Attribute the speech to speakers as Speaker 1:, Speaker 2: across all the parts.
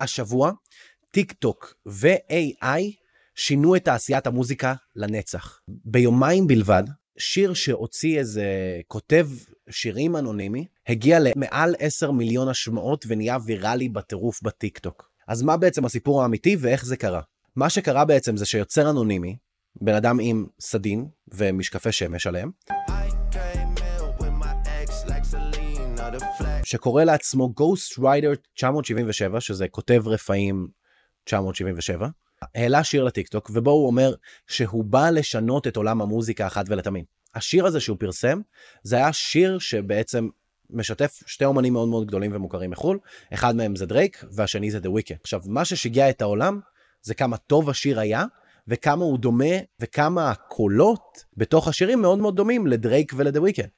Speaker 1: השבוע, טיק טוק ו-AI שינו את תעשיית המוזיקה לנצח. ביומיים בלבד, שיר שהוציא איזה כותב שירים אנונימי, הגיע למעל 10 מיליון השמעות ונהיה ויראלי בטירוף בטיקטוק. אז מה בעצם הסיפור האמיתי ואיך זה קרה? מה שקרה בעצם זה שיוצר אנונימי, בן אדם עם סדין ומשקפי שמש עליהם, שקורא לעצמו Ghost Rider 977, שזה כותב רפאים 977, העלה שיר לטיקטוק, ובו הוא אומר שהוא בא לשנות את עולם המוזיקה אחת ולתמיד. השיר הזה שהוא פרסם, זה היה שיר שבעצם משתף שתי אומנים מאוד מאוד גדולים ומוכרים מחו"ל, אחד מהם זה דרייק, והשני זה The Weeknd. עכשיו, מה ששיגע את העולם, זה כמה טוב השיר היה, וכמה הוא דומה, וכמה הקולות בתוך השירים מאוד מאוד דומים לדרייק ולדה Weeknd.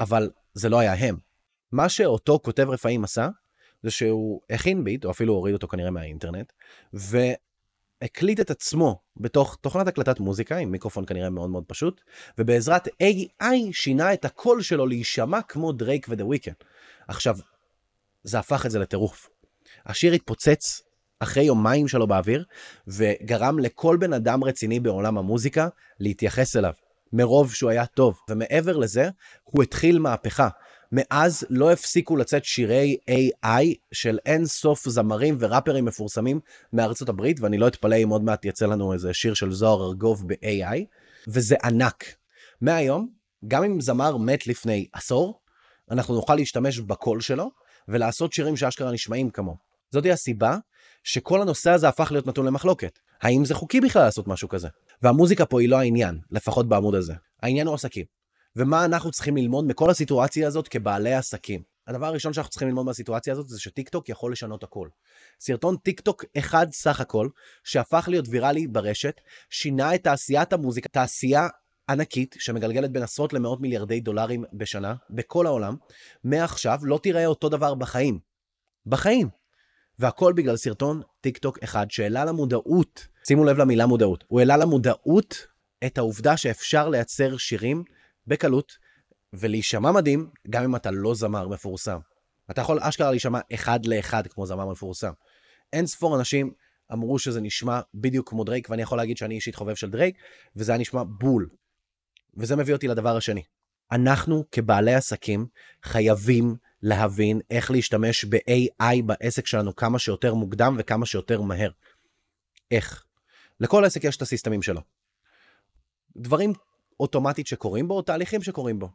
Speaker 1: אבל זה לא היה הם. מה שאותו כותב רפאים עשה, זה שהוא הכין ביט, או אפילו הוריד אותו כנראה מהאינטרנט, והקליט את עצמו בתוך תוכנת הקלטת מוזיקה, עם מיקרופון כנראה מאוד מאוד פשוט, ובעזרת AI שינה את הקול שלו להישמע כמו דרייק ודה וויקנד. עכשיו, זה הפך את זה לטירוף. השיר התפוצץ אחרי יומיים שלו באוויר, וגרם לכל בן אדם רציני בעולם המוזיקה להתייחס אליו, מרוב שהוא היה טוב. ומעבר לזה, הוא התחיל מהפכה. מאז לא הפסיקו לצאת שירי AI של אין סוף זמרים וראפרים מפורסמים מארצות הברית, ואני לא אתפלא אם עוד מעט יצא לנו איזה שיר של זוהר ארגוב ב-AI, וזה ענק. מהיום, גם אם זמר מת לפני עשור, אנחנו נוכל להשתמש בקול שלו ולעשות שירים שאשכרה נשמעים כמו. זאתי הסיבה שכל הנושא הזה הפך להיות נתון למחלוקת. האם זה חוקי בכלל לעשות משהו כזה? והמוזיקה פה היא לא העניין, לפחות בעמוד הזה. העניין הוא עסקים. ומה אנחנו צריכים ללמוד מכל הסיטואציה הזאת כבעלי עסקים. הדבר הראשון שאנחנו צריכים ללמוד מהסיטואציה הזאת זה שטיקטוק יכול לשנות הכל. סרטון טיקטוק אחד סך הכל, שהפך להיות ויראלי ברשת, שינה את תעשיית המוזיקה, תעשייה ענקית שמגלגלת בין עשרות למאות מיליארדי דולרים בשנה, בכל העולם, מעכשיו לא תראה אותו דבר בחיים. בחיים. והכל בגלל סרטון טיק טוק אחד שהעלה למודעות, שימו לב למילה מודעות, הוא העלה למודעות את העובדה שאפשר לייצר שירים בקלות ולהישמע מדהים גם אם אתה לא זמר מפורסם. אתה יכול אשכרה להישמע אחד לאחד כמו זמר מפורסם. אין ספור אנשים אמרו שזה נשמע בדיוק כמו דרייק, ואני יכול להגיד שאני אישית חובב של דרייק, וזה היה נשמע בול. וזה מביא אותי לדבר השני. אנחנו כבעלי עסקים חייבים להבין איך להשתמש ב-AI בעסק שלנו כמה שיותר מוקדם וכמה שיותר מהר. איך? לכל עסק יש את הסיסטמים שלו. דברים אוטומטית שקורים בו, או תהליכים שקורים בו.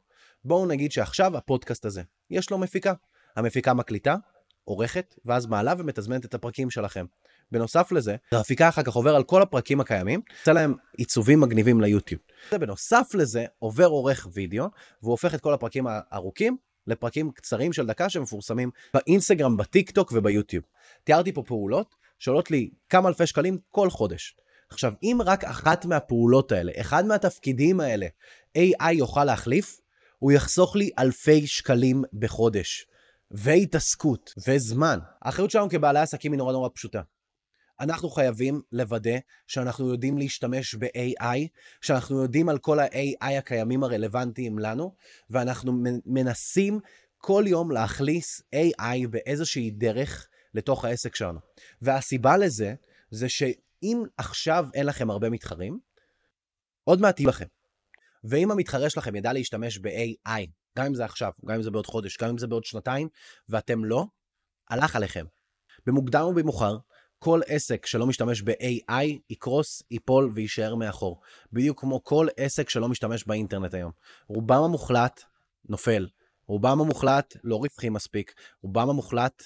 Speaker 1: בואו נגיד שעכשיו הפודקאסט הזה, יש לו מפיקה. המפיקה מקליטה, עורכת, ואז מעלה ומתזמנת את הפרקים שלכם. בנוסף לזה, המפיקה אחר כך עובר על כל הפרקים הקיימים, עושה להם עיצובים מגניבים ליוטיוב. בנוסף לזה, עובר עורך וידאו, והוא הופך את כל הפרקים הארוכים לפרקים קצרים של דקה שמפורסמים באינסטגרם, בטיק טוק וביוטיוב. תיארתי פה פעולות שעולות לי כמה אלפי שקלים כל חודש. עכשיו, אם רק אחת מהפעולות האלה, אחד מהתפקידים האלה, AI יוכל להחליף, הוא יחסוך לי אלפי שקלים בחודש. והתעסקות, וזמן. האחריות שלנו כבעלי עסקים היא נורא נורא פשוטה. אנחנו חייבים לוודא שאנחנו יודעים להשתמש ב-AI, שאנחנו יודעים על כל ה-AI הקיימים הרלוונטיים לנו, ואנחנו מנסים כל יום להכניס AI באיזושהי דרך לתוך העסק שלנו. והסיבה לזה, זה שאם עכשיו אין לכם הרבה מתחרים, עוד מעט יהיו לכם. ואם המתחרה שלכם ידע להשתמש ב-AI, גם אם זה עכשיו, גם אם זה בעוד חודש, גם אם זה בעוד שנתיים, ואתם לא, הלך עליכם. במוקדם או במאוחר, כל עסק שלא משתמש ב-AI יקרוס, ייפול ויישאר מאחור. בדיוק כמו כל עסק שלא משתמש באינטרנט היום. רובם המוחלט נופל. רובם המוחלט לא רווחי מספיק. רובם המוחלט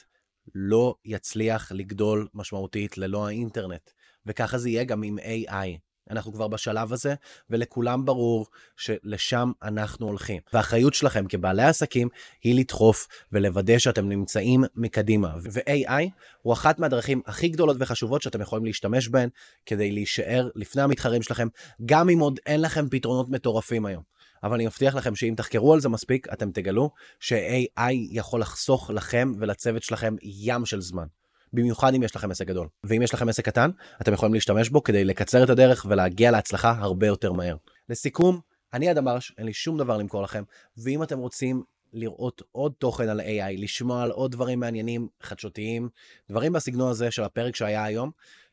Speaker 1: לא יצליח לגדול משמעותית ללא האינטרנט. וככה זה יהיה גם עם AI. אנחנו כבר בשלב הזה, ולכולם ברור שלשם אנחנו הולכים. והאחריות שלכם כבעלי עסקים היא לדחוף ולוודא שאתם נמצאים מקדימה. ו-AI הוא אחת מהדרכים הכי גדולות וחשובות שאתם יכולים להשתמש בהן כדי להישאר לפני המתחרים שלכם, גם אם עוד אין לכם פתרונות מטורפים היום. אבל אני מבטיח לכם שאם תחקרו על זה מספיק, אתם תגלו ש-AI יכול לחסוך לכם ולצוות שלכם ים של זמן. במיוחד אם יש לכם עסק גדול. ואם יש לכם עסק קטן, אתם יכולים להשתמש בו כדי לקצר את הדרך ולהגיע להצלחה הרבה יותר מהר. לסיכום, אני אדם ארש, אין לי שום דבר למכור לכם, ואם אתם רוצים לראות עוד תוכן על AI, לשמוע על עוד דברים מעניינים, חדשותיים, דברים בסגנון הזה של הפרק שהיה היום,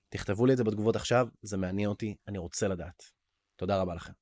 Speaker 1: תכתבו לי את זה בתגובות עכשיו, זה מעניין אותי, אני רוצה לדעת. תודה רבה לכם.